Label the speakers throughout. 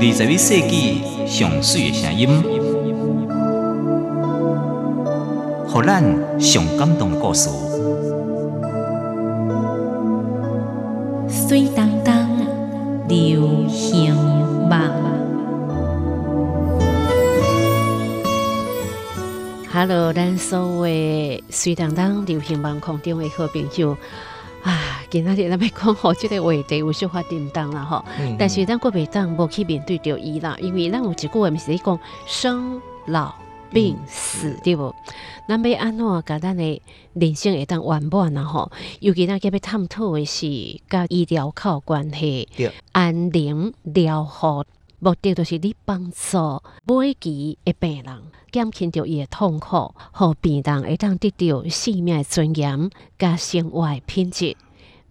Speaker 1: 二十一世纪上水的声音，互咱上感动的故事。
Speaker 2: 水当当流行梦，Hello，咱所有水当当流行梦空中的好朋友。啊，今仔日咱要讲好，即个话题有小可叮当啦吼。但是咱国袂当无去面对着伊啦，因为咱有一句话，毋是讲生老病死对无？咱要安怎甲咱的人生会当圆满啦吼？尤其咱今要探讨的是甲医疗靠关系，安宁疗护，目的就是你帮助每期的病人减轻着伊的痛苦，互病人会当得到生命的尊严，甲生活的品质，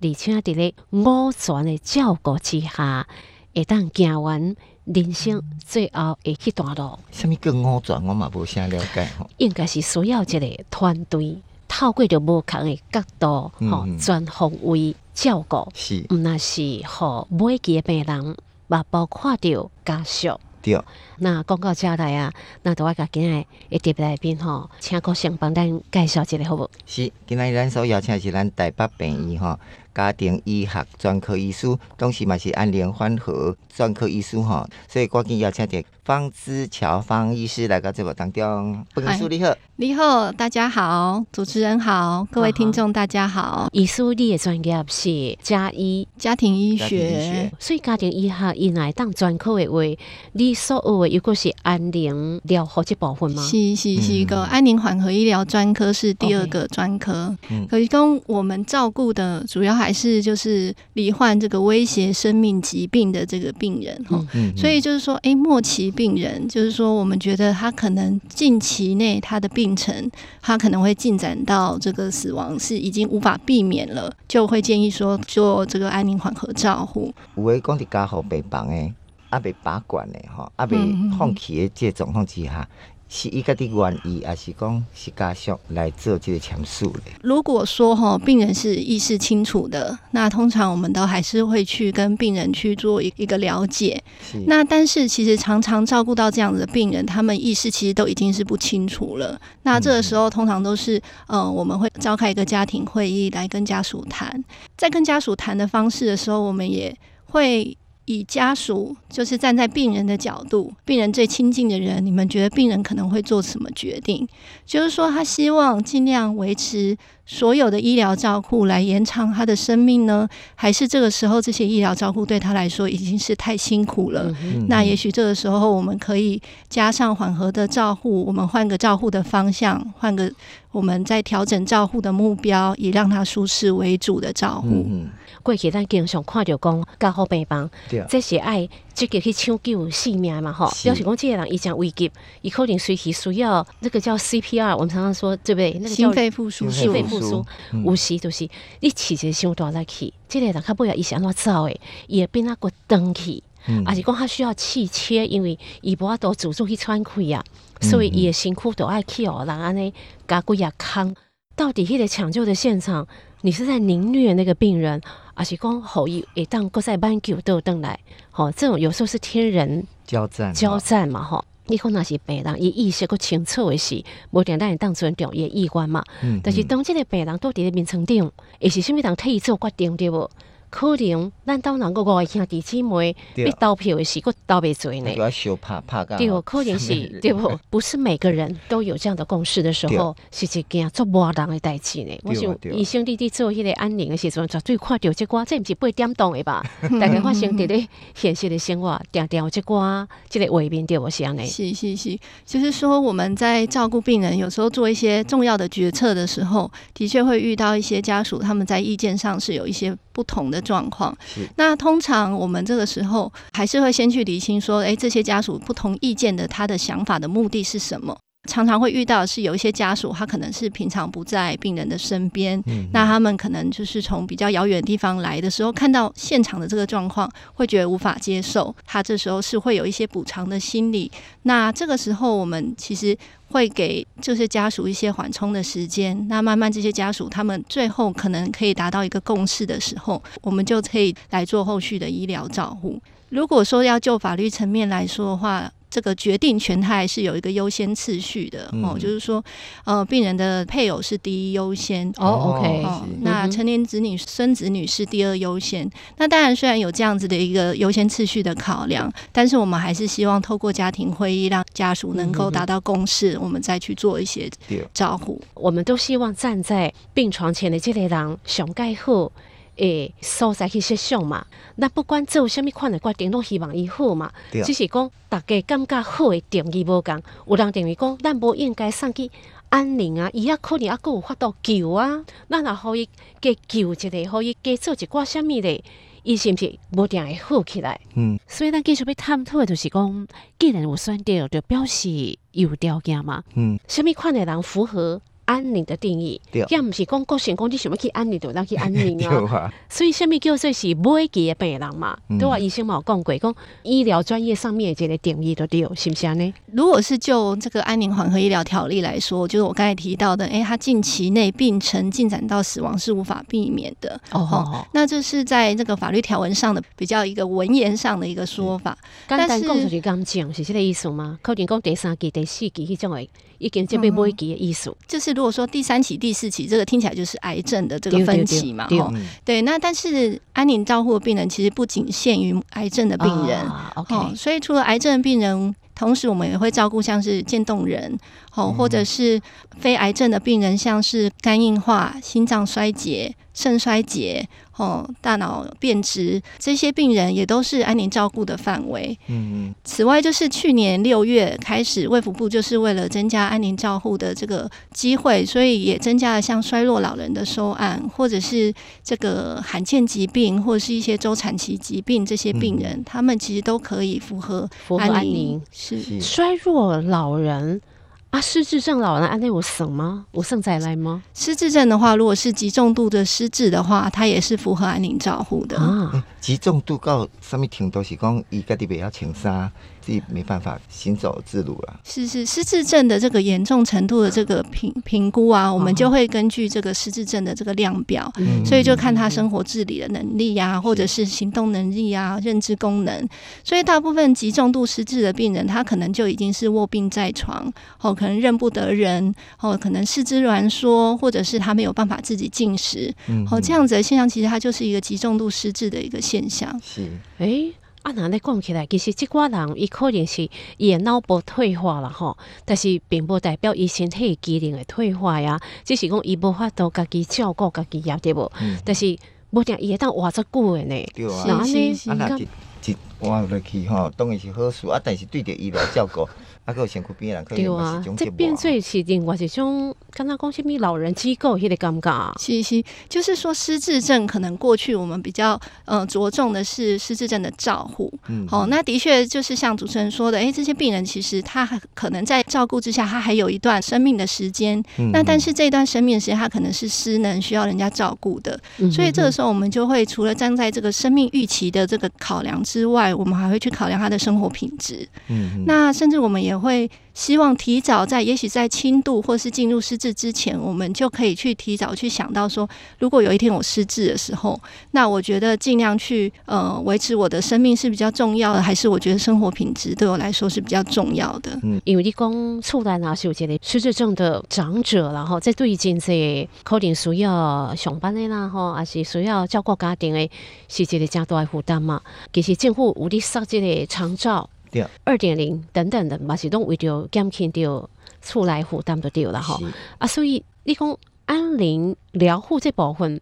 Speaker 2: 而且伫咧五全的照顾之下，会当行完人生最后的一段路。
Speaker 3: 什物叫五全？我嘛无啥了解吼。
Speaker 2: 应该是需要一个团队，透过着无同的角度，吼全方位照顾，
Speaker 3: 是，
Speaker 2: 毋那是互每一个病人，嘛包括着家属。
Speaker 3: 对。
Speaker 2: 那讲到遮来啊，那都我甲今日一特别来宾吼，请郭先帮咱介绍一下好无？
Speaker 3: 是，今日咱所邀请是咱台北病院吼。家庭医学专科医师，同时嘛是安联欢和专科医师吼，所以赶紧邀请的方之乔方医师来到节目当中。不医师你好，
Speaker 4: 你好，大家好，主持人好，各位听众大家好。
Speaker 2: 医师你的专业是家医
Speaker 4: 家庭医学，
Speaker 2: 所以家庭医学以来当专科的话，你所学的如果是安宁疗护这部分吗？
Speaker 4: 是是是，个安宁缓和医疗专科是第二个专科，可是跟我们照顾的主要还。是就是罹患这个威胁生命疾病的这个病人哈，所以就是说，哎，末期病人，就是说，我们觉得他可能近期内他的病程，他可能会进展到这个死亡是已经无法避免了，就会建议说做这个安宁缓和照护。
Speaker 3: 有诶，讲伫家好病房诶，阿被拔管诶，哈，阿被放弃的，这状况之下。是伊家己愿意，还是讲是家属来做这个签署的？
Speaker 4: 如果说哈，病人是意识清楚的，那通常我们都还是会去跟病人去做一一个了解。那但是其实常常照顾到这样子的病人，他们意识其实都已经是不清楚了。那这个时候通常都是，嗯，我们会召开一个家庭会议来跟家属谈。在跟家属谈的方式的时候，我们也会。以家属就是站在病人的角度，病人最亲近的人，你们觉得病人可能会做什么决定？就是说，他希望尽量维持所有的医疗照护来延长他的生命呢，还是这个时候这些医疗照护对他来说已经是太辛苦了？那也许这个时候我们可以加上缓和的照护，我们换个照护的方向，换个我们在调整照护的目标，以让他舒适为主的照护。
Speaker 2: 过去咱经常看着讲家好病房，这是爱积极去抢救性命嘛吼。表示讲这个人已经危急，伊可能随时需要那个叫 CPR，我们常常说对不对？那个
Speaker 4: 心肺复苏，
Speaker 2: 心肺复苏，有时就是你起一个伤大来去，这个人他不要伊是安怎走诶，伊会变那个登去，而是讲他需要气切，因为伊无法度自主去喘气啊，所以伊的辛苦都爱去哦，人安尼加几啊康。到底迄个抢救的现场，你是在凌虐那个病人？而是讲好伊会当搁再挽救倒登来，吼，这种有时候是天人
Speaker 3: 交战
Speaker 2: 交战嘛，吼。你可能是病人，伊意识搁清楚的是，无定咱当尊重伊意愿嘛。嗯。但是当即个病人倒伫咧眠床顶，会是甚物人替伊做决定对无？可能咱当人个个兄弟姊妹，你投票的时，个投袂做呢？对，可能是对不？不是每个人都有这样的共识的时候，是一件做无人的代志呢。我想医生弟弟做迄个安宁的时阵，绝对看到这寡，这毋是八点动的吧？大概发生伫咧现实的生活，定定有这寡，这个画面对我是安尼。
Speaker 4: 是是是，就是说我们在照顾病人，有时候做一些重要的决策的时候，的确会遇到一些家属，他们在意见上是有一些不同的。状况，那通常我们这个时候还是会先去理清，说，哎，这些家属不同意见的，他的想法的目的是什么？常常会遇到是有一些家属，他可能是平常不在病人的身边，那他们可能就是从比较遥远的地方来的时候，看到现场的这个状况，会觉得无法接受。他这时候是会有一些补偿的心理。那这个时候，我们其实会给这些家属一些缓冲的时间。那慢慢这些家属他们最后可能可以达到一个共识的时候，我们就可以来做后续的医疗照护。如果说要就法律层面来说的话，这个决定权它还是有一个优先次序的哦，就是说，呃，病人的配偶是第一优先
Speaker 2: 哦，OK，
Speaker 4: 那成年子女、孙子女是第二优先。那当然，虽然有这样子的一个优先次序的考量，但是我们还是希望透过家庭会议，让家属能够达到共识，我们再去做一些照顾。
Speaker 2: 我们都希望站在病床前的这类人上盖好。诶，所在去设想嘛，咱不管做虾物款的决定，拢希望伊好嘛。只是讲大家感觉好的定义无共，有人认为讲，咱无应该送去安宁啊，伊啊可能啊，佫有法度救啊。咱也可以加救一个，可以加做一寡虾物咧，伊是毋是无定会好起来？嗯。所以咱继续要探讨的就是讲，既然有选择，就表示有条件嘛。嗯。虾米款的人符合？安宁的定义，也毋是讲个性讲你想要去安宁就当去安宁啊。所以，什么叫做是每记的病人嘛？都话医生冇讲过，讲医疗专业上面这个定义都对，是不是呢？
Speaker 4: 如果是就这个安宁缓和医疗条例来说，就是我刚才提到的，哎，他近期内病程进展到死亡是无法避免的。哦，那这是在这个法律条文上的比较一个文言上的一个说法。
Speaker 2: 但是讲出去咁讲，是这个意思吗？可能讲第三期、第四期迄种诶。已经就被危及的意思，
Speaker 4: 就是如果说第三期、第四期，这个听起来就是癌症的这个分期嘛，哈，对。那但是安宁照护的病人其实不仅限于癌症的病人
Speaker 2: ，OK。
Speaker 4: 所以除了癌症的病人，同时我们也会照顾像是渐冻人，哦，或者是非癌症的病人，像是肝硬化、心脏衰竭、肾衰竭。哦，大脑变质这些病人也都是安宁照顾的范围。嗯嗯。此外，就是去年六月开始，卫福部就是为了增加安宁照护的这个机会，所以也增加了像衰弱老人的收案，或者是这个罕见疾病，或者是一些周产期疾病这些病人，他们其实都可以符合安宁。
Speaker 2: 是衰弱老人。啊，失智症老人安内我省吗？我省再来吗？
Speaker 4: 失智症的话，如果是极重度的失智的话，他也是符合安宁照护的。
Speaker 3: 啊，极重度到什么程度是讲伊家己袂晓穿衫？自己没办法行走自如了。
Speaker 4: 是是，失智症的这个严重程度的这个评评估啊，我们就会根据这个失智症的这个量表，所以就看他生活自理的能力啊，或者是行动能力啊、认知功能。所以大部分极重度失智的病人，他可能就已经是卧病在床，哦，可能认不得人，哦，可能四肢挛缩，或者是他没有办法自己进食，哦，这样子的现象，其实它就是一个极重度失智的一个现象。
Speaker 3: 是，
Speaker 2: 哎。啊，那咧讲起来，其实即寡人伊可能是伊脑部退化了吼，但是并不代表伊身体机能会退化呀，只是讲伊无法度家己照顾家己呀，对无？但是无定伊会当活足久诶呢。
Speaker 3: 对啊，啊那一一活落去吼，当然是好事啊，但是对着医疗照顾。啊，有身躯边人可以啊，
Speaker 2: 这变做是另外一种，刚刚讲什么老人机构迄个尴尬。
Speaker 4: 是是，就是说失智症可能过去我们比较呃着重的是失智症的照护。嗯，好，那的确就是像主持人说的，哎，这些病人其实他可能在照顾之下，他还有一段生命的时间。嗯，那但是这段生命时间，他可能是失能，需要人家照顾的。嗯，所以这个时候我们就会除了站在这个生命预期的这个考量之外，我们还会去考量他的生活品质。嗯，那甚至我们也。会希望提早在，也许在轻度或是进入失智之前，我们就可以去提早去想到说，如果有一天我失智的时候，那我觉得尽量去呃维持我的生命是比较重要的，还是我觉得生活品质对我来说是比较重要的？
Speaker 2: 嗯，因为你讲出来呢是有这个失智症的长者，然后在最近这可能需要上班的啦，吼，还是需要照顾家庭的，是这个加大的负担嘛？其实政府有滴设这个长照。二点零等等的，嘛是都为着减轻掉出来负担就对了哈。啊，所以你讲安宁疗护这部分，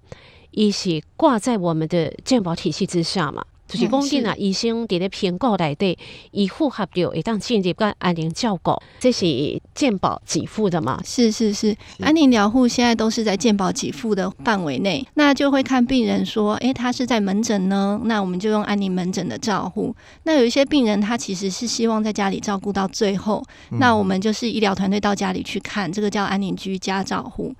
Speaker 2: 一是挂在我们的健保体系之下嘛。就是讲紧啊，医生伫咧评估内底，伊符合着会当进入个安宁照顾，这是健保给付的嘛？
Speaker 4: 是是是，安宁疗护现在都是在健保给付的范围内，那就会看病人说，诶，他是在门诊呢，那我们就用安宁门诊的照护。那有一些病人他其实是希望在家里照顾到最后，那我们就是医疗团队到家里去看，这个叫安宁居家照护。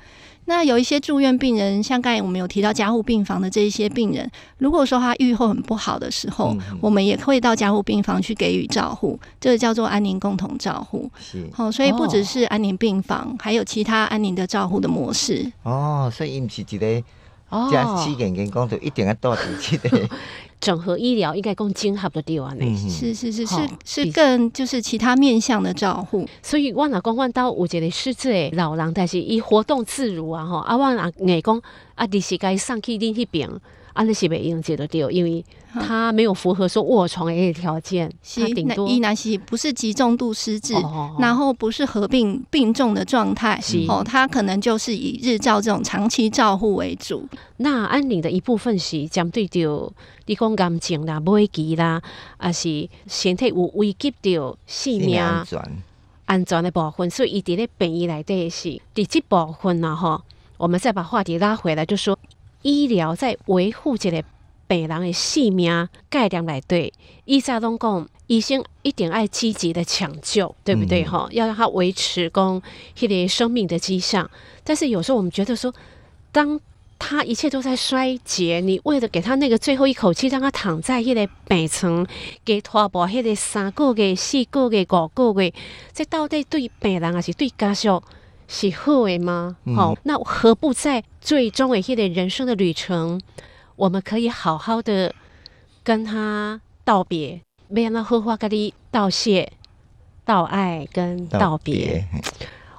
Speaker 4: 那有一些住院病人，像刚才我们有提到加护病房的这一些病人，如果说他愈后很不好的时候，我们也会到加护病房去给予照护，这个叫做安宁共同照护。是，好，所以不只是安宁病房，还有其他安宁的照护的模式。
Speaker 3: 哦，所以不是一个。加起眼睛讲，就一定要多点去的。
Speaker 2: 整合医疗应该更整合的地方呢？
Speaker 4: 是是是是是更就是其他面向的照护。
Speaker 2: 所以我若讲我到有一个失智的老人，但是伊活动自如啊吼，啊我若硬讲啊，伫是该上去恁迄边。啊，那是袂用接得掉，因为他没有符合说卧床的一些条件。
Speaker 4: 是，那伊那是不是极重度失智，然后不是合并病重的状态，哦，他可能就是以日照这种长期照护为主。
Speaker 2: 那安宁的一部分是针对着你讲感情啦、危机啦，啊是身体有危急着性命安全安全的部分，所以伊伫咧病医内底是第几部分啦？哈，我们再把话题拉回来，就说。医疗在维护这个病人的性命概念来对，医生拢讲，医生一定爱积极的抢救，对不对？哈，要让他维持讲迄个生命的迹象。但是有时候我们觉得说，当他一切都在衰竭，你为了给他那个最后一口气，让他躺在迄个病床，给拖把迄个三个月、四个月、五个月，这到底对病人还是对家属？是好的吗？好，那何不在最终的一个人生的旅程，我们可以好好的跟他道别，没让他荷花跟你道谢、道爱跟道别。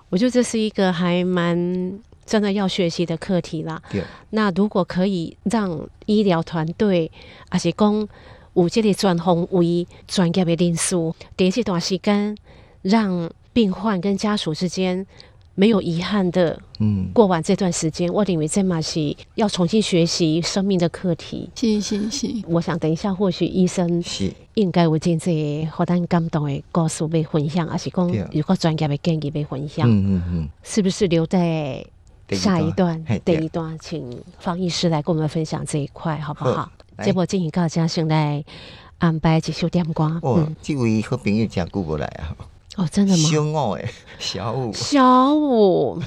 Speaker 2: 我觉得这是一个还蛮真的要学习的课题啦。那如果可以让医疗团队，而且公有这里专红为专业的因素，在这段时间让病患跟家属之间。没有遗憾的，嗯，过完这段时间，我认为这嘛是要重新学习生命的课题。
Speaker 4: 是是是，
Speaker 2: 我想等一下或许医生是应该有真些好咱感动的故事被分享，还是讲如果专业的建议被分享，嗯嗯嗯，是不是留在下一段第一段，请方医师来跟我们分享这一块，好不好？结果进行到家先来安排几首点歌。
Speaker 3: 哦，这位好朋友讲过不来啊。
Speaker 2: 哦，真的吗？
Speaker 3: 凶哦，哎，小五，
Speaker 2: 小五，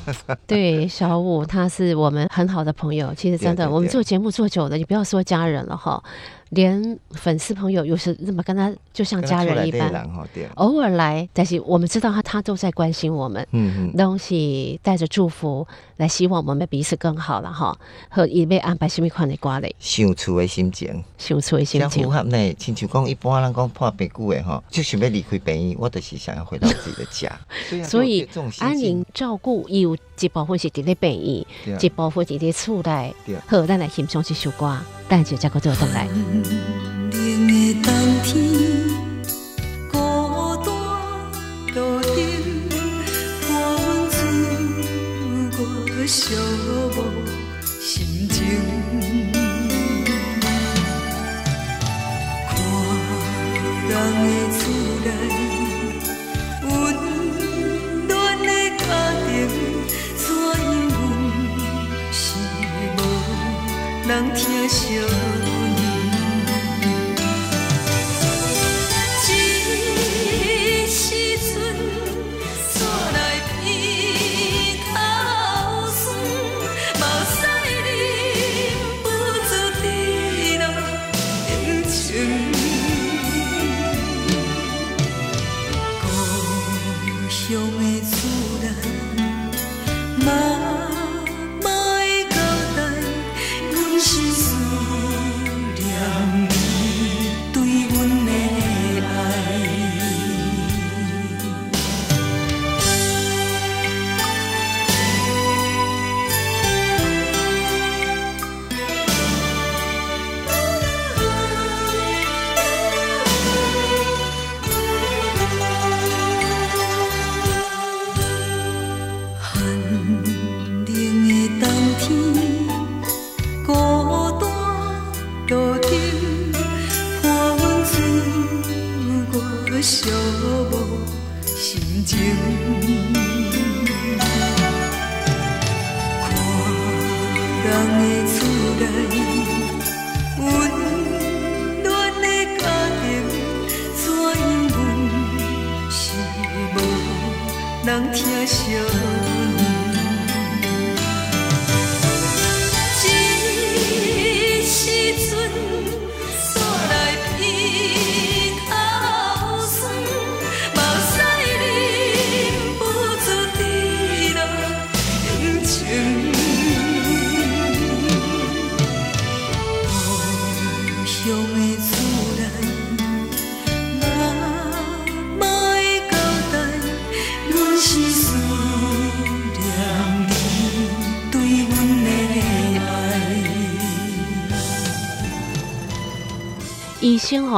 Speaker 2: 对，小五，他是我们很好的朋友。其实真的，我们做节目做久了，你不要说家人了哈。连粉丝朋友有时那么跟他就像家人一般，偶尔来，但是我们知道他他都在关心我们，嗯嗯，东西带着祝福来，希望我们彼此更好了哈。和也被安排什么款的歌嘞？
Speaker 3: 想厝的心情，
Speaker 2: 想厝的心情。
Speaker 3: 符合呢，亲像讲一般人讲破病故的哈，就想要离开病院，我就是想要回到自己的家。
Speaker 2: 所以安宁照顾有一部分是伫咧病院，一部分伫咧厝内。好，咱来欣赏这首歌。等下再搁做倒来。人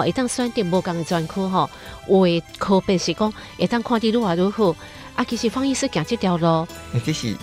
Speaker 2: 吼，会当选择无共的专科吼，有的科别是讲会当看得愈来如何。啊，其实方医师行这条路，
Speaker 3: 这是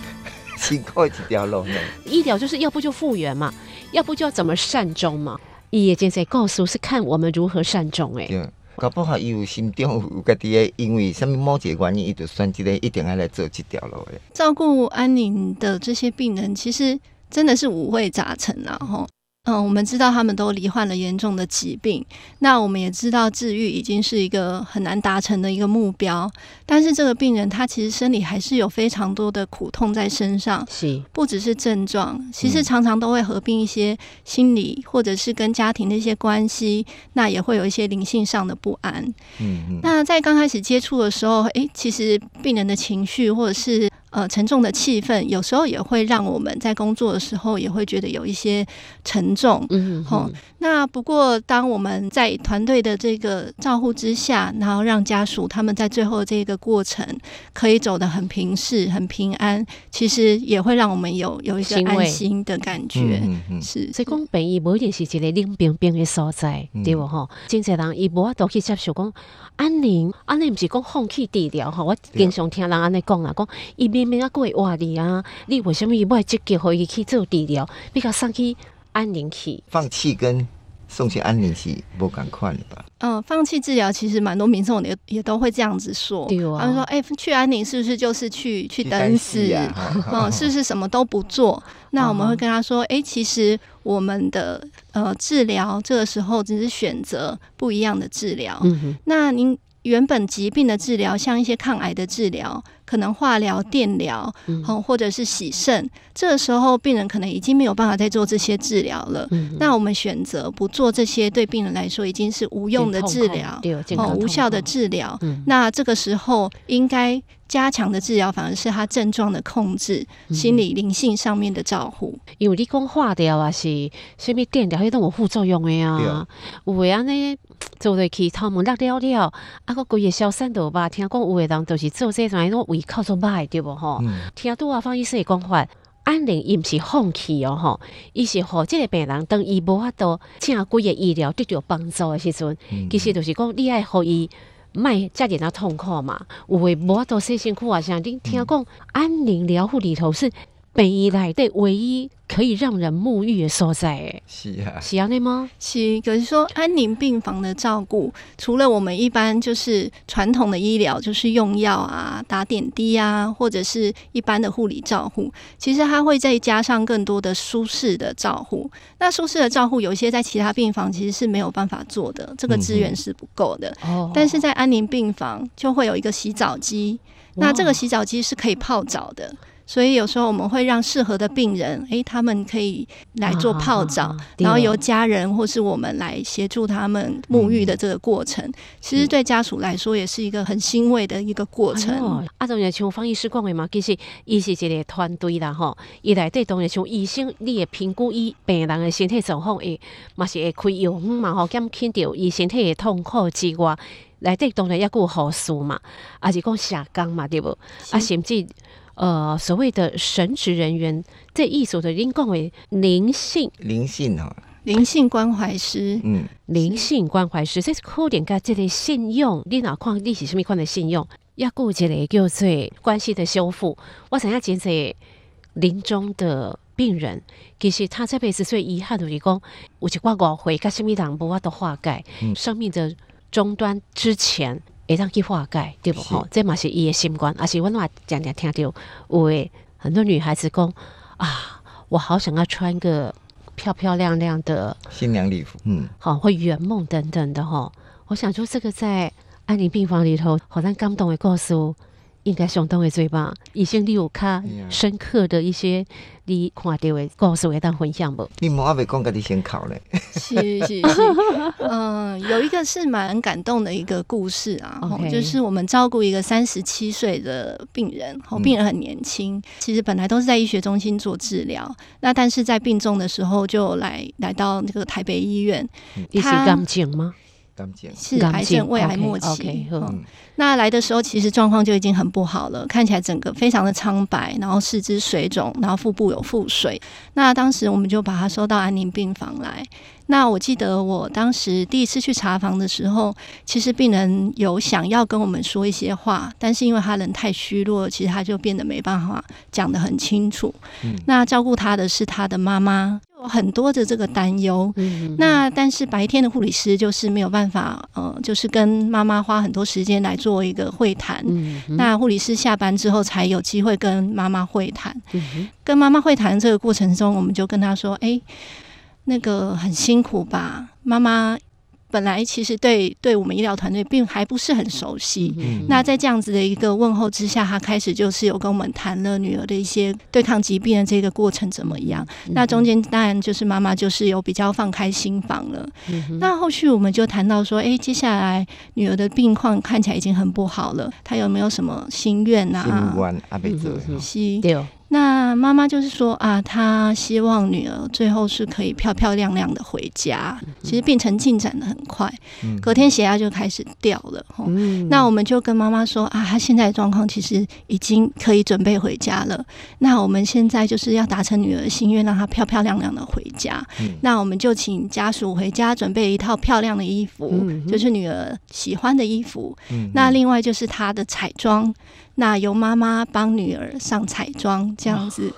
Speaker 3: 辛苦一条路呢。
Speaker 2: 医疗就是要不就复原嘛，要不就要怎么善终嘛。伊也现在告诉是看我们如何善终诶。
Speaker 3: 对，搞不好伊有心中有家己诶，因为什么某一个原因，伊就选这个一定要来做这条路诶。
Speaker 4: 照顾安宁的这些病人，其实真的是五味杂陈啊，吼。嗯，我们知道他们都罹患了严重的疾病，那我们也知道治愈已经是一个很难达成的一个目标。但是这个病人他其实身体还是有非常多的苦痛在身上，
Speaker 2: 是
Speaker 4: 不只是症状，其实常常都会合并一些心理或者是跟家庭的一些关系，那也会有一些灵性上的不安。嗯嗯。那在刚开始接触的时候，诶，其实病人的情绪或者是。呃，沉重的气氛有时候也会让我们在工作的时候也会觉得有一些沉重。嗯，好。那不过，当我们在团队的这个照护之下，然后让家属他们在最后这个过程可以走得很平适、很平安，其实也会让我们有有一个安心的感觉。是，
Speaker 2: 所以讲病医无一定是一个冷冰冰的所在，对不？吼，真侪人伊无法度去接受讲安宁，安宁不是讲放弃治疗哈。我经常听人安尼讲啦，讲伊。明明啊，各位话你啊，你为什么不积极可以去做治疗，比较送去安宁去？
Speaker 3: 放弃跟送去安宁是不赶快的吧？
Speaker 4: 嗯，放弃治疗其实蛮多民众也也都会这样子说。他们说：“哎，去安宁是不是就是去去等死？嗯，是不是什么都不做？”那我们会跟他说：“哎，其实我们的呃治疗这个时候只是选择不一样的治疗。嗯那您原本疾病的治疗，像一些抗癌的治疗。”可能化疗、电疗，好，或者是洗肾，这个时候病人可能已经没有办法再做这些治疗了。那我们选择不做这些，对病人来说已经是无用的治疗，哦，无效的治疗。那这个时候应该加强的治疗，反而是他症状的控制、心理灵性上面的照护。
Speaker 2: 因为你讲化疗啊，是什么电疗，迄都有副作用的呀。有诶安尼做落去，头毛落了了，啊个规个消散到吧。听讲有诶人就是做这种，种。靠做歹对无吼？听拄啊方医生讲法，安宁伊毋是放弃哦吼，伊是互即个病人当伊无法度正规个医疗得到帮助的时阵，其实就是讲你爱互伊卖遮点啊痛苦嘛，有诶无法度洗身躯啊啥？恁听讲安宁疗护里头是病医内底唯一。可以让人沐浴的所在，哎，
Speaker 3: 是啊，
Speaker 2: 是啊，那吗？
Speaker 4: 是，可是说安宁病房的照顾，除了我们一般就是传统的医疗，就是用药啊、打点滴啊，或者是一般的护理照护，其实它会再加上更多的舒适的照护。那舒适的照护，有一些在其他病房其实是没有办法做的，这个资源是不够的。哦，但是在安宁病房就会有一个洗澡机，那这个洗澡机是可以泡澡的。所以有时候我们会让适合的病人，诶，他们可以来做泡澡，然后由家人或是我们来协助他们沐浴的这个过程。其实对家属来说也是一个很欣慰的一个过程。
Speaker 2: 啊，当然像方医师讲的嘛，其实伊是一个团队啦，吼，伊来对当然像医生，你也评估伊病人的身体状况，诶，嘛是会开药嘛，吼，减轻掉伊身体的痛苦之外，来这当然也有护士嘛，啊是讲社工嘛，对不？啊，甚至。呃，所谓的神职人员，这艺术的应共为灵性，
Speaker 3: 灵性哦，
Speaker 4: 灵性关怀师，嗯，
Speaker 2: 灵性关怀师，这是可点个这类信用，你哪看你是什么款的信用？要顾这类叫做关系的修复。我想要讲这临终的病人，其实他这辈子最遗憾的，就是讲有一挂误会，甲什么人无法度化解，生命的终端之前。会当去化解，对不？吼，这嘛是伊的心观。而且我嘛常常听到有诶很多女孩子讲啊，我好想要穿个漂漂亮亮的
Speaker 3: 新娘礼服，嗯，
Speaker 2: 好，会圆梦等等的哈。我想说，这个在安宁病房里头，好像感动的故事。应该相当的最棒，以前你有较深刻的一些你看到的故事会当分享不？
Speaker 3: 你莫阿未讲，家己先考嘞。
Speaker 4: 是是是，嗯，有一个是蛮感动的一个故事啊，就是我们照顾一个三十七岁的病人，哦，病人很年轻，其实本来都是在医学中心做治疗，那但是在病重的时候就来来到那个台北医院，
Speaker 2: 你是干净吗？
Speaker 4: 是癌症胃癌末期，那来的时候其实状况就已经很不好了，看起来整个非常的苍白，然后四肢水肿，然后腹部有腹水。那当时我们就把他收到安宁病房来。那我记得我当时第一次去查房的时候，其实病人有想要跟我们说一些话，但是因为他人太虚弱，其实他就变得没办法讲得很清楚。那照顾他的是他的妈妈。有很多的这个担忧，那但是白天的护理师就是没有办法，呃，就是跟妈妈花很多时间来做一个会谈。那护理师下班之后才有机会跟妈妈会谈。跟妈妈会谈这个过程中，我们就跟她说：“哎，那个很辛苦吧，妈妈。”本来其实对对我们医疗团队并还不是很熟悉，那在这样子的一个问候之下，他开始就是有跟我们谈了女儿的一些对抗疾病的这个过程怎么样。那中间当然就是妈妈就是有比较放开心房了。那后续我们就谈到说，哎，接下来女儿的病况看起来已经很不好了，她有没有什么心愿啊？
Speaker 3: 心愿阿贝泽，
Speaker 2: 对。
Speaker 4: 那妈妈就是说啊，她希望女儿最后是可以漂漂亮亮的回家。其实病程进展的很快，隔天血压就开始掉了。那我们就跟妈妈说啊，她现在状况其实已经可以准备回家了。那我们现在就是要达成女儿心愿，让她漂漂亮亮的回家。那我们就请家属回家准备一套漂亮的衣服，就是女儿喜欢的衣服。那另外就是她的彩妆。那由妈妈帮女儿上彩妆这样子，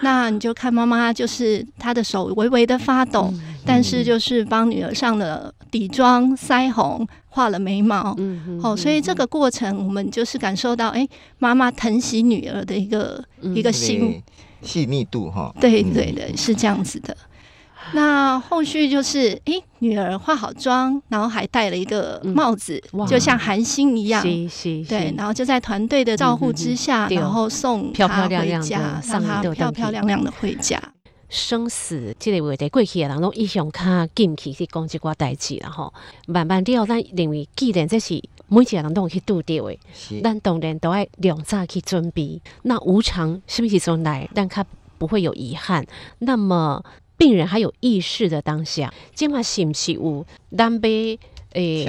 Speaker 4: 那你就看妈妈就是她的手微微的发抖，但是就是帮女儿上了底妆、腮红、画了眉毛，嗯哦，所以这个过程我们就是感受到，哎，妈妈疼惜女儿的一个一个心。
Speaker 3: 细腻度哈，
Speaker 4: 对对对，是这样子的。那后续就是，哎，女儿化好妆，然后还戴了一个帽子，就像韩星一样，对，然后就在团队的照顾之下，然后送她回家，让她漂漂亮亮的回家。
Speaker 2: 生死这个话题，过去的人拢一向较禁去去讲这寡代志然后慢慢了，咱认为既然这是每一个人都有去拄着的，咱当然都爱两早去准备。那无常是不是从来，但他不会有遗憾？那么。病人还有意识的当下，今嘛是不是有单杯
Speaker 3: 诶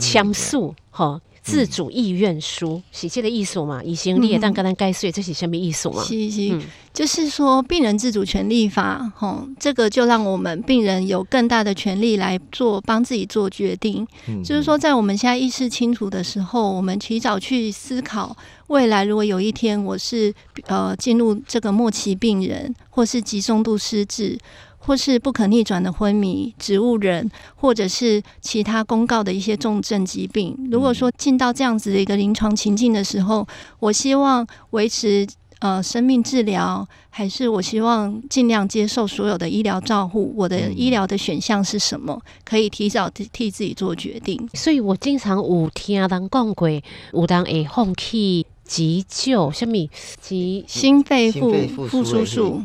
Speaker 2: 强诉哈自主意愿书，是这个意思嘛？以前你也当跟他该说这是什么意思嘛？
Speaker 4: 是是，就是说病人自主权利法，哈，这个就让我们病人有更大的权利来做帮自己做决定。就是说，在我们现在意识清楚的时候，我们提早去思考未来，如果有一天我是呃进入这个末期病人，或是极重度失智。或是不可逆转的昏迷、植物人，或者是其他公告的一些重症疾病。如果说进到这样子的一个临床情境的时候，我希望维持呃生命治疗，还是我希望尽量接受所有的医疗照护？我的医疗的选项是什么？可以提早替自己做决定。
Speaker 2: 所以我经常有听人讲过，有人会放弃。急救，什么急
Speaker 4: 心肺复复苏术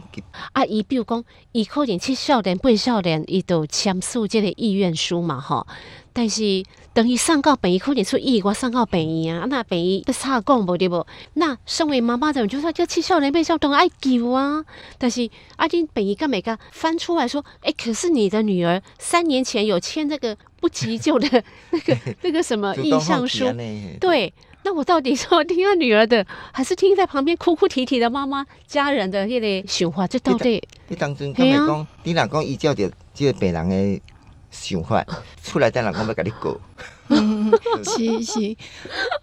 Speaker 2: 啊？伊比如讲，伊可能七少年、八少年，伊都签署这个意愿书嘛，吼。但是等于上到病院，可能出意外上告病院啊，那病院不差讲无对不？那身为妈妈的，就说叫七少年、八少年爱救啊。但是阿金病院干没干翻出来说，哎，可是你的女儿三年前有签这个不急救的 那个那个什么 意向书，对。那我到底说听他女儿的，还是听在旁边哭哭啼啼的妈妈家人的那个想法？这到底？
Speaker 3: 你当真？他们讲，你若讲依照着这个病人的想法出来，再人讲要跟你过。
Speaker 4: 嗯，是是，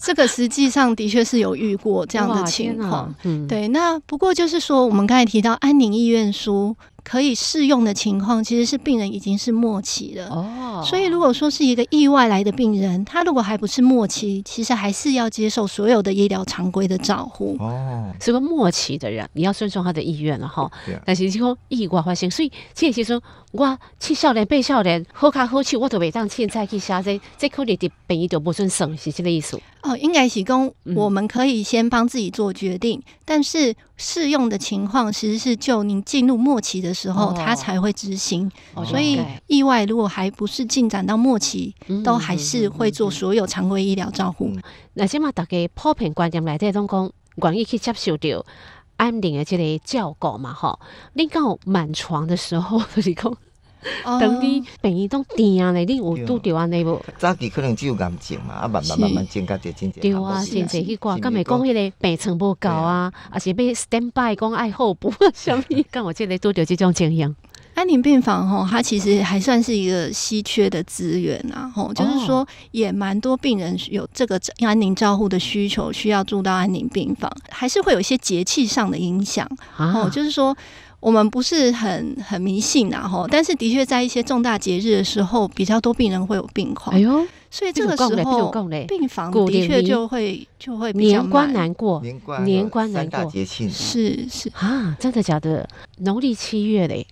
Speaker 4: 这个实际上的确是有遇过这样的情况。嗯，对。那不过就是说，我们刚才提到安宁意愿书。可以适用的情况，其实是病人已经是末期了。哦，所以如果说是一个意外来的病人，他如果还不是末期，其实还是要接受所有的医疗常规的照护。
Speaker 2: 哦，是个末期的人，你要尊重他的意愿了哈。但是这个意外发生，所以这其实我七少年、八少年好卡好去，我都未当现在去写这这可能的病医就不准算，是这个意思。
Speaker 4: 哦，应该是讲我们可以先帮自己做决定，但是适用的情况其实是就您进入末期的时候，他才会执行。所以意外如果还不是进展到末期，都还是会做所有常规医疗照护。
Speaker 2: 那起码大家普遍观念来，这种讲愿意去接受掉安宁的这个照顾嘛，吼。你到满床的时候，就是讲。等你病医都定啊，你有拄着安尼无？
Speaker 3: 早期可能只有癌症嘛，啊慢慢慢慢增加着真正。
Speaker 2: 对啊，真正去挂，敢咪讲迄个病床无够啊，啊是要 stand by 讲爱候补，什么？敢我这里拄着这种情形。
Speaker 4: 安宁病房吼，它其实还算是一个稀缺的资源啊，吼，就是说也蛮多病人有这个安宁照护的需求，需要住到安宁病房，还是会有一些节气上的影响，哦，就是说。我们不是很很迷信呐，吼，但是的确在一些重大节日的时候，比较多病人会有病况。哎呦，所以这个时候病房的确就会就会比较
Speaker 2: 年关难过，
Speaker 3: 年
Speaker 2: 关难过，
Speaker 3: 节庆
Speaker 4: 是是。
Speaker 2: 啊，真的假的？农历七月嘞，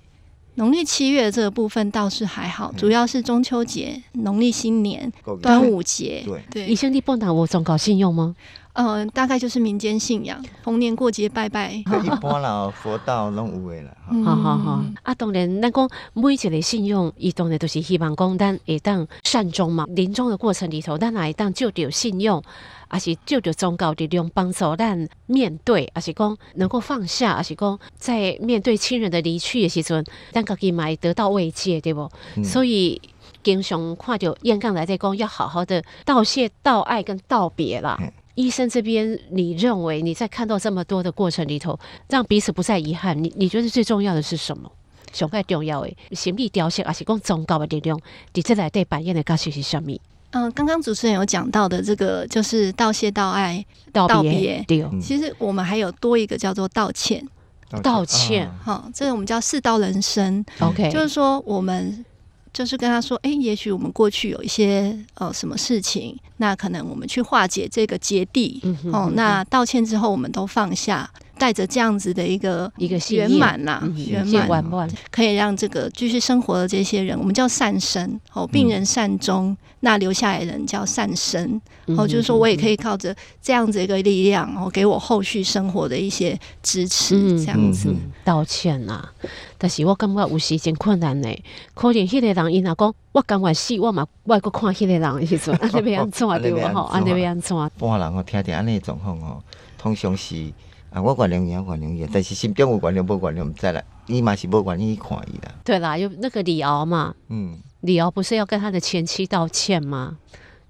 Speaker 4: 农历七月这个部分倒是还好，主要是中秋节、农历新年、端午节。
Speaker 3: 对，
Speaker 2: 医生你不拿我总搞信用吗？
Speaker 4: 嗯，大概就是民间信仰，逢年过节拜拜。
Speaker 3: 一般啦，佛道拢有诶啦。
Speaker 2: 好好好，啊，当然，咱讲每一个信用，伊当然都是希望讲，咱会当善终嘛。临终的过程里头，咱会当就着信用，还是就着宗教力量帮助咱面对，还是讲能够放下，还是讲在面对亲人的离去的时阵，咱家己嘛会得到慰藉，对不？所以经常看到燕刚来在讲，要好好的道谢、道爱跟道别啦。医生这边，你认为你在看到这么多的过程里头，让彼此不再遗憾，你你觉得最重要的是什么？上盖重要的心理调息，还是讲宗教的力量？你这来对扮演的角色是什么？
Speaker 4: 嗯，刚刚主持人有讲到的这个，就是道谢、道爱、
Speaker 2: 道
Speaker 4: 别。对，其实我们还有多一个叫做道歉。
Speaker 2: 道歉，
Speaker 4: 哈，这个我们叫四道人生。
Speaker 2: OK，
Speaker 4: 就是说我们。就是跟他说，哎，也许我们过去有一些呃什么事情，那可能我们去化解这个结蒂，哦，那道歉之后，我们都放下。带着这样子的一个
Speaker 2: 一个
Speaker 4: 圆满呐，圆满，可以让这个继续生活的这些人，我们叫善生哦，病人善终，那留下来的人叫善生哦，就是说我也可以靠着这样子一个力量哦，给我后续生活的一些支持，这样子
Speaker 2: 道歉呐。但是我感觉有时真困难呢，可能迄个人伊若讲我感觉死，我嘛我个看迄个人时阵，安尼要安怎对无吼？安尼要安怎？
Speaker 3: 半人我听听安尼状况哦，通常是。啊，我原谅伊，我原谅伊，但是心中有原谅无原谅，毋知啦。伊嘛是无愿意看伊啦。
Speaker 2: 对啦，有那个李敖嘛，嗯，李敖不是要跟他的前妻道歉吗？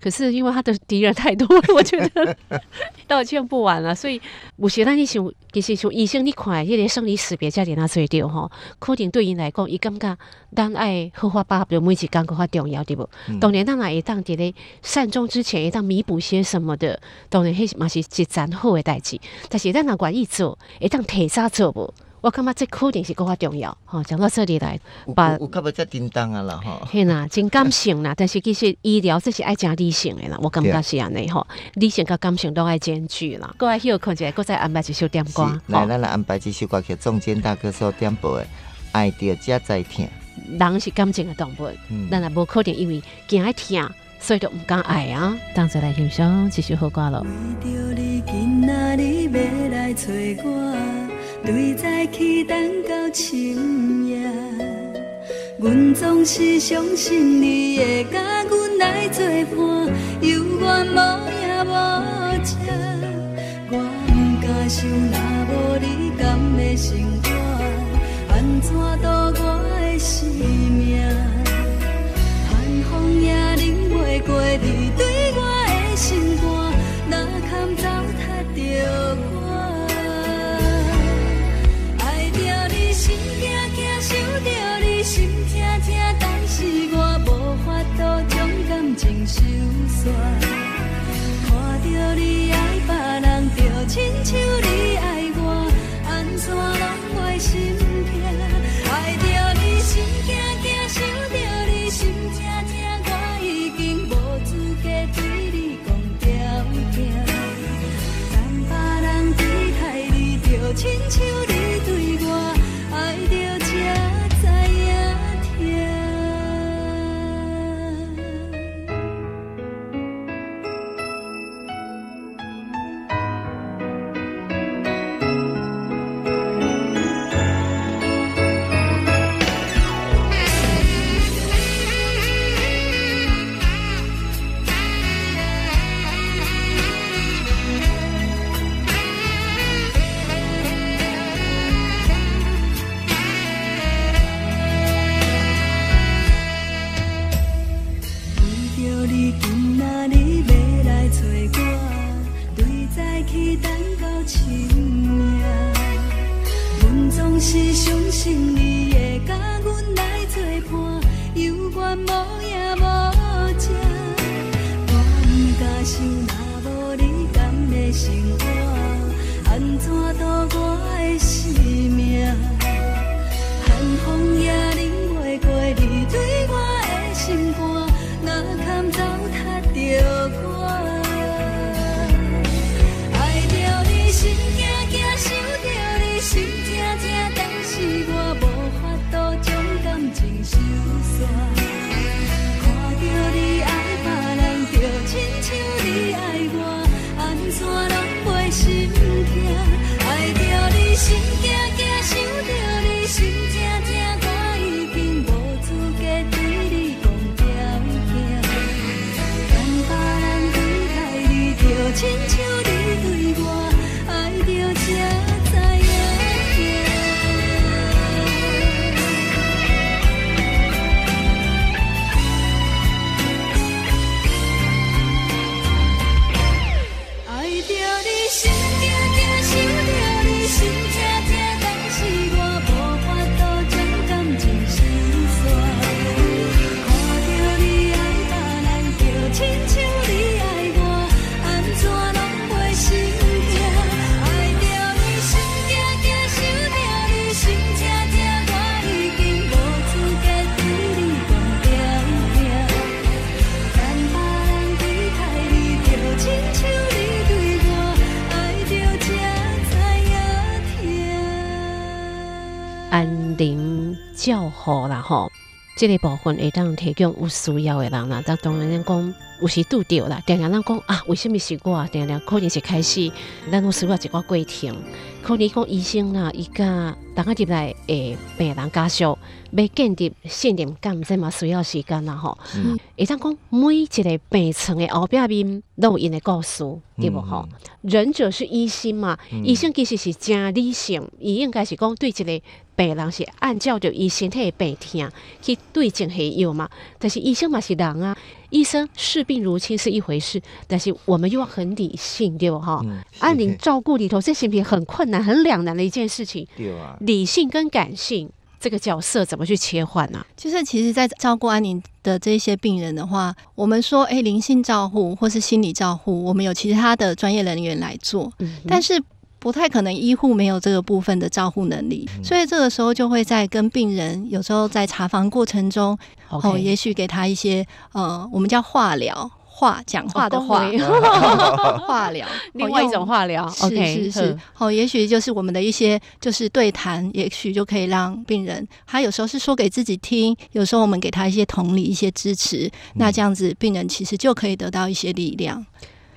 Speaker 2: 可是因为他的敌人太多，我觉得 道歉不完了。所以有时咱你想，其实像医生你看，迄个生离死别才点啊做着吼，可能对因来讲，伊感觉咱爱好好把握每一工搁较重要，对不？当然，咱也会当伫咧善终之前，会当弥补些什么的。当然，迄嘛是一件好的代志。但是咱若愿意做，会当提早做无？我感觉这肯定是更加重要。吼，讲到这里来，
Speaker 3: 把有较要再叮当啊啦哈。
Speaker 2: 嘿呐，真感性啦，但是其实医疗这是爱讲理性的啦，我感觉是安尼吼，理性跟感性都爱兼具啦。各位休困一下，各再安排一首点歌。
Speaker 3: 来，咱来安排一首歌曲，中间大哥所点播的《爱着才在听》。
Speaker 2: 人是感情的动物，咱也无可能因为惊爱听，所以就唔敢爱啊。当再来欣赏这首好歌咯。对在起等到深夜，阮总是相信你会甲阮来作伴，犹原无影无迹。我不敢想，若无你甘的生活，安怎度我的生命？寒风也冷袂过你对情受酸。看着你？爱别人，就亲像你？爱我，安怎拢
Speaker 5: 袂心痛？爱着你？心惊惊，想着你？心痛痛，我已经无资格对你？讲条件。但别人对待你，就亲像。
Speaker 2: 轻轻这个部分会当提供有需要的人啦。但当然咱讲有时拄着啦，定定咱讲啊，为什么是我？定定可能是开始咱有需要一个过程，可能讲医生啦，伊甲等下入来诶病人家属要建立信任感，这嘛需要时间啦吼。
Speaker 3: 嗯
Speaker 2: 会当讲每一个病床的后壁面都有因的故事，对无吼？仁者是医生嘛，医生其实是真理性，伊应该是讲对一个病人是按照着伊身体的病痛去对症下药嘛。但是医生嘛是人啊，医生视病如亲是一回事，但是我们又要很理性，对不哈？
Speaker 3: 嗯是
Speaker 2: 安宁照顾里头，这是不是很困难、很两难的一件事情？
Speaker 3: 对啊，
Speaker 2: 理性跟感性这个角色怎么去切换呢、
Speaker 4: 就是其实，在照顾安宁的这些病人的话，我们说，哎，灵性照护或是心理照护，我们有其他的专业人员来做，
Speaker 2: 嗯
Speaker 4: 但是不太可能医护没有这个部分的照护能力，所以这个时候就会在跟病人有时候在查房过程中，哦也许给他一些呃，我们叫化疗。话讲话的话，
Speaker 2: 哦
Speaker 4: 化疗，
Speaker 2: 另外一种
Speaker 4: 用。
Speaker 2: 化疗
Speaker 4: 是
Speaker 2: ，OK，
Speaker 4: 是是，哦，也许就是我们的一些就是对谈，也许就可以让病人，他有时候是说给自己听，有时候我们给他一些同理、一些支持，那这样子病人其实就可以得到一些力量。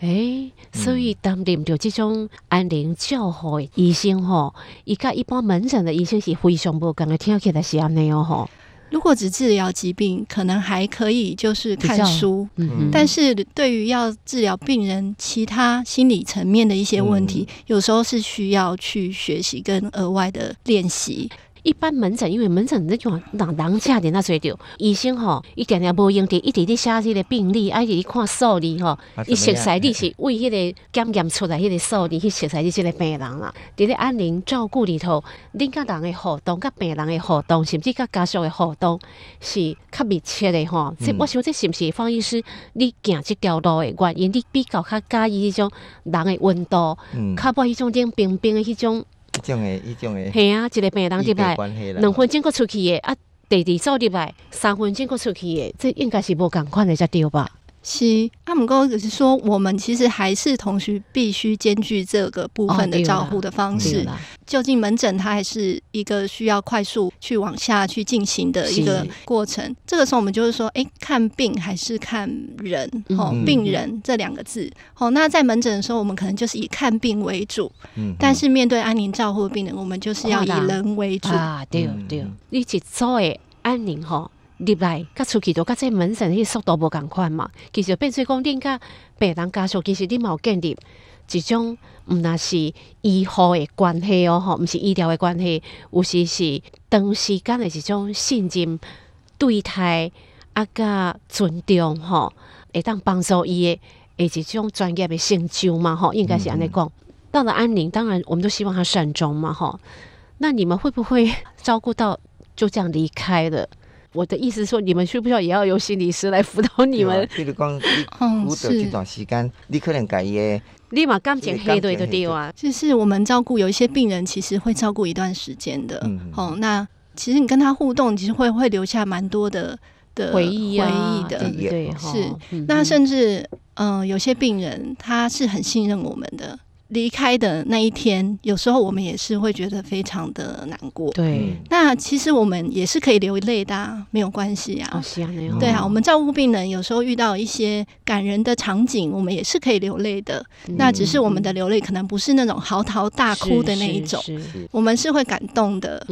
Speaker 2: 诶，所以担任着这种安宁照护的医生吼，伊甲一般门诊的医生是非常无共的，听起来是安尼哦吼。
Speaker 4: 如果只治疗疾病，可能还可以就是看书。
Speaker 2: 嗯，
Speaker 4: 但是对于要治疗病人其他心理层面的一些问题，有时候是需要去学习跟额外的练习。
Speaker 2: 一般门诊，因为门诊你种人人车伫那做着，医生吼，伊定定无用伫一直咧写迄个病历，啊，一直咧看数字吼
Speaker 3: 啊，
Speaker 2: 伊熟
Speaker 3: 怎么样
Speaker 2: 悉你是为迄个检验出来迄个数字去熟悉你即个病人啦。伫咧安宁照顾里头，恁甲人的互动、甲病人的互动，甚至甲家属的互动是较密切的吼。这、我想这是毋是方医师你行即条路的原因？你比较较介意迄种人的温度，
Speaker 3: 嗯，
Speaker 2: 较无迄种冷冰冰的迄种。
Speaker 3: 一种诶，一种诶，
Speaker 2: 系啊，一个病人入来两分钟过出去的，啊，第二组入来三分钟过出去的，这应该是无共款的才对吧？
Speaker 4: 是，阿姆哥只是说，我们其实还是同时必须兼具这个部分的照护的方式。
Speaker 2: 对啦，
Speaker 4: 就近门诊它还是一个需要快速去往下去进行的一个过程。这个时候我们就是说，哎，看病还是看人？哦，
Speaker 3: 嗯
Speaker 4: 病人这两个字。哦，那在门诊的时候，我们可能就是以看病为主，
Speaker 3: 嗯，
Speaker 4: 但是面对安宁照护的病人，我们就是要以
Speaker 2: 人
Speaker 4: 人为主。
Speaker 2: 啊，对
Speaker 3: 嗯
Speaker 2: 对一做诶安宁吼入来，甲出去都甲这门诊迄速度无共款嘛。其实变做讲，恁甲病人家属，其实恁嘛有建立一种毋那是医护的关系哦，吼，毋是医疗的关系，有时是长时间的一种信任、对待啊，甲尊重吼。会当帮助伊的，以及这种专业的成就嘛，吼，应该是安尼讲。到了安宁，当然我们都希望他善终嘛，吼。那你们会不会 照顾到就这样离开了？我的意思是说，你们需不需要也要由心理师来辅导你们？
Speaker 3: 比如讲，
Speaker 4: 嗯
Speaker 3: 你辅导这段时间，你可能家己的
Speaker 2: 立马感情黑对的对啊，
Speaker 4: 就是我们照顾有一些病人，其实会照顾一段时间的。
Speaker 3: 嗯
Speaker 4: 哦，那其实你跟他互动，其实会会留下蛮多的的
Speaker 2: 回忆啊，
Speaker 4: 回忆的。
Speaker 2: 对对？
Speaker 3: 是
Speaker 2: 嗯
Speaker 4: 那甚至，嗯、有些病人他是很信任我们的。离开的那一天，有时候我们也是会觉得非常的难过。
Speaker 2: 对，
Speaker 4: 那其实我们也是可以流泪的、啊，没有关系啊。
Speaker 2: 哦，是啊，那样
Speaker 4: 对啊，我们照顾病人，有时候遇到一些感人的场景，我们也是可以流泪的。那只是我们的流泪可能不是那种嚎啕大哭的那一种，
Speaker 2: 是是是
Speaker 4: 我们是会感动的。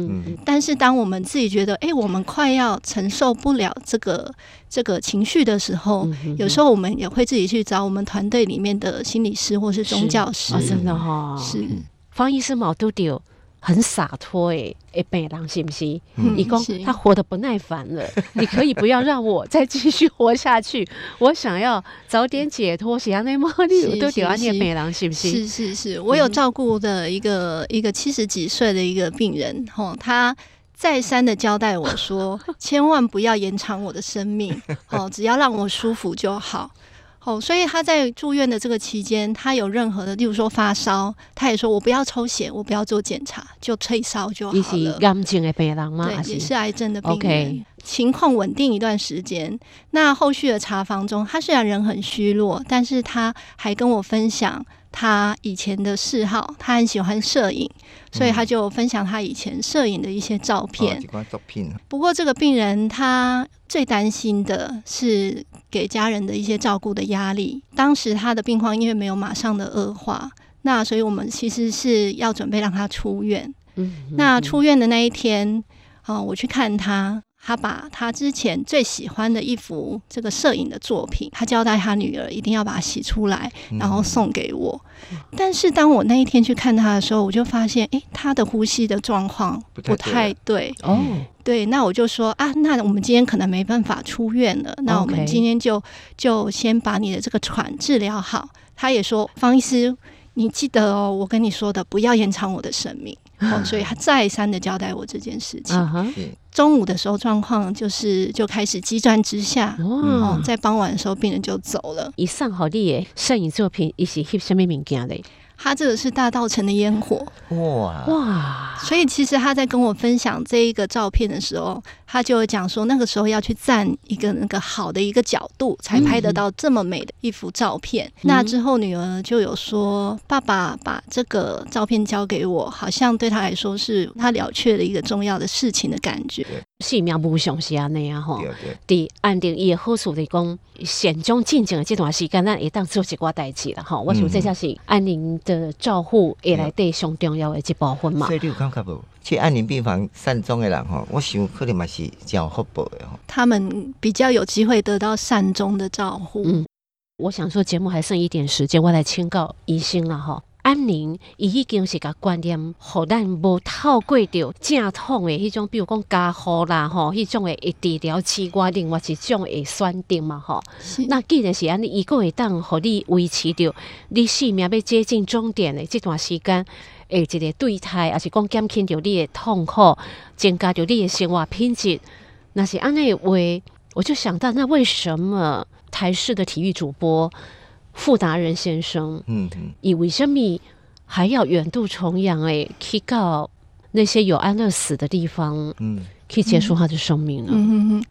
Speaker 4: 但是当我们自己觉得，哎、我们快要承受不了这个这个情绪的时候，
Speaker 2: 嗯哼
Speaker 4: 有时候我们也会自己去找我们团队里面的心理师或是宗教师。
Speaker 2: 啊，真的哈，
Speaker 4: 是，
Speaker 2: 方医师毛都丢很洒脱诶，诶，病人是不是？
Speaker 4: 嗯
Speaker 2: 你讲
Speaker 4: 是
Speaker 2: 他活得不耐烦了，你可以不要让我再继续活下去，我想要早点解脱。是安尼吗？你有
Speaker 4: 是
Speaker 2: 都丢安尼
Speaker 4: 是
Speaker 2: 的病人是不是？
Speaker 4: 是是是，我有照顾的一个、一个七十几岁的一个病人，吼，他再三的交代我说，千万不要延长我的生命，哦，只要让我舒服就好。哦，所以他在住院的这个期间，他有任何的，例如说发烧，他也说我不要抽血，我不要做检查，就退烧就
Speaker 2: 你是
Speaker 4: 好了。
Speaker 2: 癌症的病人吗？
Speaker 4: 对，也是癌症的病人
Speaker 2: OK
Speaker 4: 情况稳定一段时间。那后续的查房中，他虽然人很虚弱，但是他还跟我分享他以前的嗜好，他很喜欢摄影，所以他就分享他以前摄影的一些照片不过这个病人他最担心的是给家人的一些照顾的压力。当时他的病况因为没有马上的恶化，那所以我们其实是要准备让他出院。
Speaker 2: 嗯，
Speaker 4: 那出院的那一天，呃，我去看他，他把他之前最喜欢的一幅这个摄影的作品，他交代他女儿一定要把它洗出来，然后送给我。但是当我那一天去看他的时候，我就发现，诶，他的呼吸的状况
Speaker 3: 不太
Speaker 4: 对。
Speaker 2: 哦，
Speaker 4: 对，那我就说啊，那我们今天可能没办法出院了，那我们今天就就先把你的这个喘治疗好。他也说，方医师，你记得哦，我跟你说的，不要延长我的生命。哦，所以他再三的交代我这件事情。中午的时候状况就是就开始急转直下，哦，，在傍晚的时候病人就走了。
Speaker 2: 以上好厉耶摄影作品，一起翕什么物件嘞？
Speaker 4: 他这个是大道城的烟火，
Speaker 3: 哇，
Speaker 2: 哇，
Speaker 4: 所以其实他在跟我分享这一个照片的时候，他就讲说，那个时候要去站一个那个好的一个角度，才拍得到这么美的一幅照片。那之后女儿就有说，爸爸把这个照片交给我，好像对他来说是他了却了一个重要的事情的感觉。
Speaker 2: 性命无常是安尼啊吼。
Speaker 3: 对对，
Speaker 2: 伫安定伊的好处嚟讲，险中进境的这段时间，咱会当做一寡代志啦吼。我想这才是安宁的照护会来对上重要的一部分嘛
Speaker 3: 所。以你有感觉无？去安宁病房善终的人吼，我想可能嘛是真有福报的吼。
Speaker 4: 他们比较有机会得到善终的照顾。
Speaker 2: 嗯我想说节目还剩一点时间，我来请教医生啦吼。安宁，伊已经是甲观念，互咱无透过着正统的迄种，比如讲加护啦吼，迄种的会治疗之外，另外一种会选择嘛吼。那既然是安尼，伊个会当互你维持着你生命要接近终点的即段时间，诶，一个对待，也是讲减轻着你的痛苦，增加着你的生活品质。那是安尼的话，我就想到，那为什么台式的体育主播傅达人先生，
Speaker 3: 嗯嗯，
Speaker 2: 以为生命还要远渡重洋诶，去到那些有安乐死的地方，
Speaker 3: 嗯，
Speaker 2: 去结束他的生命呢？
Speaker 4: 嗯哼哼，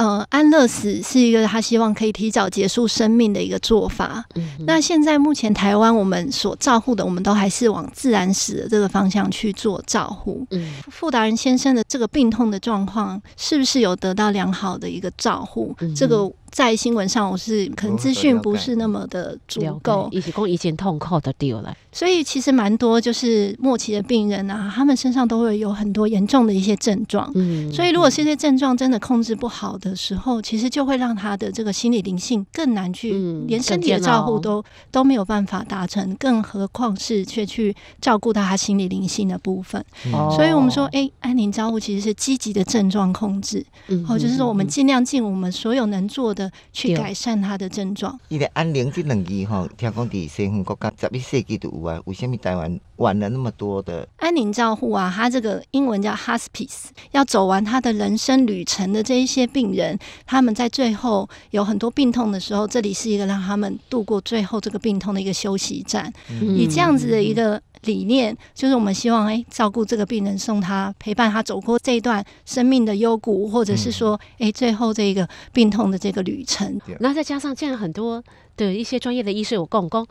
Speaker 4: 呃，安乐死是一个他希望可以提早结束生命的一个做法。
Speaker 2: 嗯
Speaker 4: 那现在目前台湾我们所照护的，我们都还是往自然死的这个方向去做照护。
Speaker 2: 嗯
Speaker 4: 傅达人先生的这个病痛的状况，是不是有得到良好的一个照护？
Speaker 2: 嗯
Speaker 4: 这个在新闻上我是可能资讯不是那么的足够
Speaker 2: 解，，以及讲以前痛苦的丢了，
Speaker 4: 所以其实蛮多就是末期的病人啊，他们身上都会有很多严重的一些症状。
Speaker 2: 嗯
Speaker 4: 所以，如果这些症状真的控制不好的时候，其实就会让他的这个心理灵性更难去，
Speaker 2: 嗯
Speaker 4: 连身体的照顾都都没有办法达成，更何况是却去照顾到他心理灵性的部分。
Speaker 2: 哦
Speaker 4: 所以我们说，哎、安宁照顾其实是积极的症状控制，
Speaker 2: 嗯
Speaker 4: 哦，就是说我们
Speaker 2: 嗯
Speaker 4: 尽量尽我们所有能做的的去改善他的症状。
Speaker 3: 伊个安宁这两字吼，听讲伫西方国家十一世纪都有啊，为什么台湾晚了那么多的？
Speaker 4: 安宁照护啊，它这个英文叫 hospice，要走完他的人生旅程的这一些病人，他们在最后有很多病痛的时候，这里是一个让他们度过最后这个病痛的一个休息站。以这样子的一个理念，就是我们希望哎照顾这个病人，送他陪伴他走过这一段生命的幽谷，或者是说哎最后这个病痛的这个旅程。
Speaker 2: 那再加上现在很多的一些专业的医师有共讲，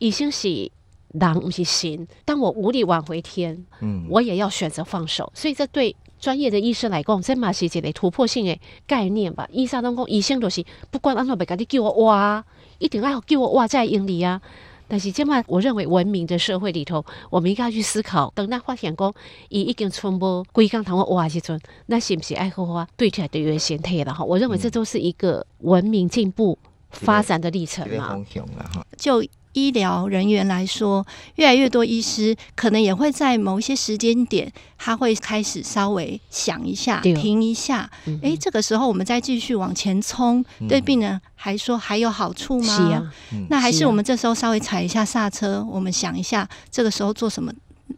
Speaker 2: 已经是人不是神，当我无力挽回天，
Speaker 3: 嗯，
Speaker 2: 我也要选择放手。所以这对专业的医生来讲，这嘛是一个突破性的概念吧。医生拢讲，医生就是不管安怎别甲你叫我挖，一定要叫我挖才会用你啊。但是这嘛，我认为文明的社会里头，我们应该去思考，等咱发现讲，伊已经存无规工通我挖的时阵，那是不是爱好好对起来对于先体了哈？我认为这都是一个文明进步发展的历程嘛。
Speaker 4: 就医疗人员来说，越来越多医师可能也会在某一些时间点，他会开始稍微想一下、停一下。
Speaker 2: 嗯
Speaker 4: 诶，这个时候我们再继续往前冲，对病人还说还有好处吗？
Speaker 2: 是啊，
Speaker 4: 那还
Speaker 2: 是
Speaker 4: 我们这时候稍微踩一下刹车，我们想一下，这个时候做什么，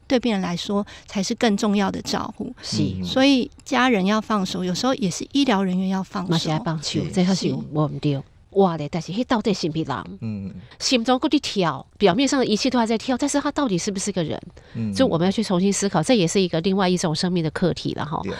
Speaker 4: 对病人来说才是更重要的照顾。
Speaker 2: 是。
Speaker 3: 嗯
Speaker 4: 所以家人要放手，有时候也是医疗人员要放手
Speaker 2: 嘛是。爱帮手
Speaker 3: 是，
Speaker 2: 这还是
Speaker 4: 是
Speaker 2: 我唔对。哇嘞！但是迄到底是不是人？
Speaker 3: 嗯
Speaker 2: 心中搁伫跳，表面上的一切都还在跳，但是他到底是不是个人？
Speaker 3: 嗯，
Speaker 2: 所以我们要去重新思考，这也是一个另外一种生命的课题了哈。
Speaker 3: 对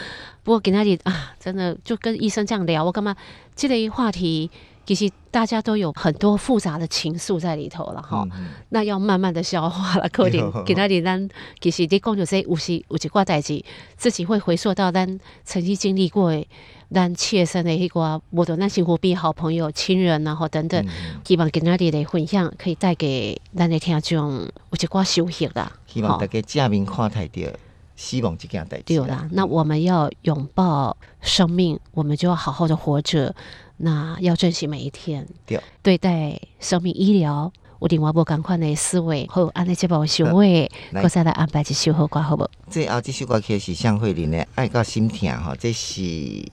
Speaker 2: 不过给那里啊，真的就跟医生这样聊，我干嘛？这类话题其实大家都有很多复杂的情愫在里头了哈。那要慢慢的消化了，可能给那里咱其实你讲就是有时有一挂代志，自己会回溯到咱曾经经历过的，咱切身的迄个，无论咱辛苦比好朋友、亲人然后等等，
Speaker 3: 嗯
Speaker 2: 希望跟那里的分享可以带给咱的听众有一挂收获啦。
Speaker 3: 希望大家正面看待着希望这件代志。
Speaker 2: 对啦，那我们要拥抱生命，我们就要好好的活着，那要珍惜每一天。
Speaker 3: 对，
Speaker 2: 对待生命医疗，有另外无共款的思维，好，安尼这部收尾，
Speaker 3: 来
Speaker 2: 搁再来安排一首好歌，好无？
Speaker 3: 最后这首歌曲是向慧玲的《爱到心痛》吼，这是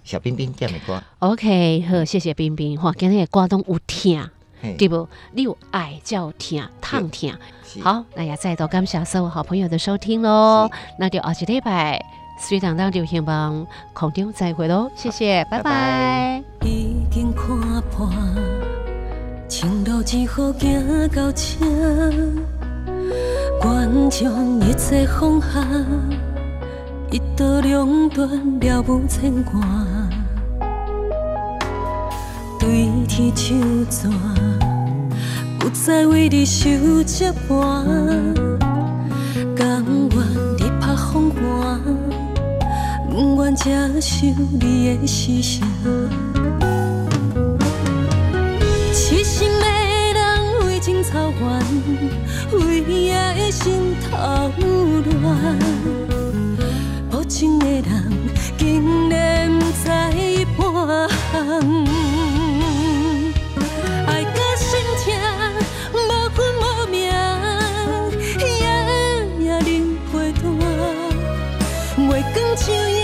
Speaker 3: 小冰冰点的歌。
Speaker 2: OK，好，谢谢冰冰，哇，今日的歌拢有听，对不？你有爱叫听，烫听。好，那也再度感谢所有好朋友的收听喽。那就下一礼拜，水当当流行榜空中再会喽，谢谢，拜
Speaker 3: 拜
Speaker 2: 拜
Speaker 3: 拜
Speaker 5: 已经看破，情路只好行到这，愿将一切放下，一刀两断了无牵挂，对天手纸，不再为你受折磨，甘愿你拍风寒。不愿接受你的施舍。心的人为情操烦，为爱心头乱。无情的人竟然不知半项。爱到心痛，无魂无命，夜夜忍陪伴。月光照影，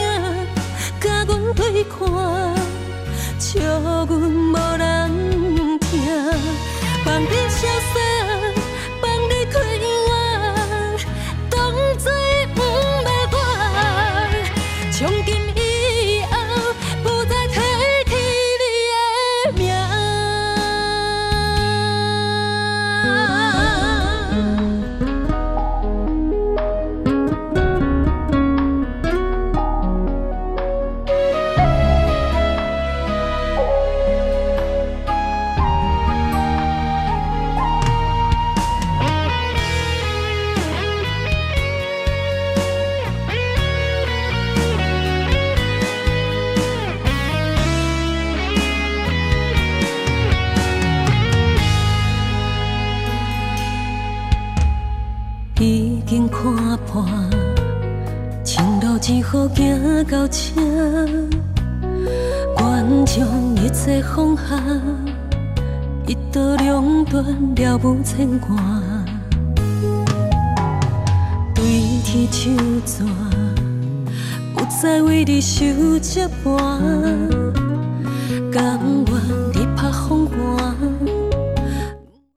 Speaker 5: 甲阮对看，笑阮无牵挂，对天手纸，不再为你受折磨，甘愿你拍寒。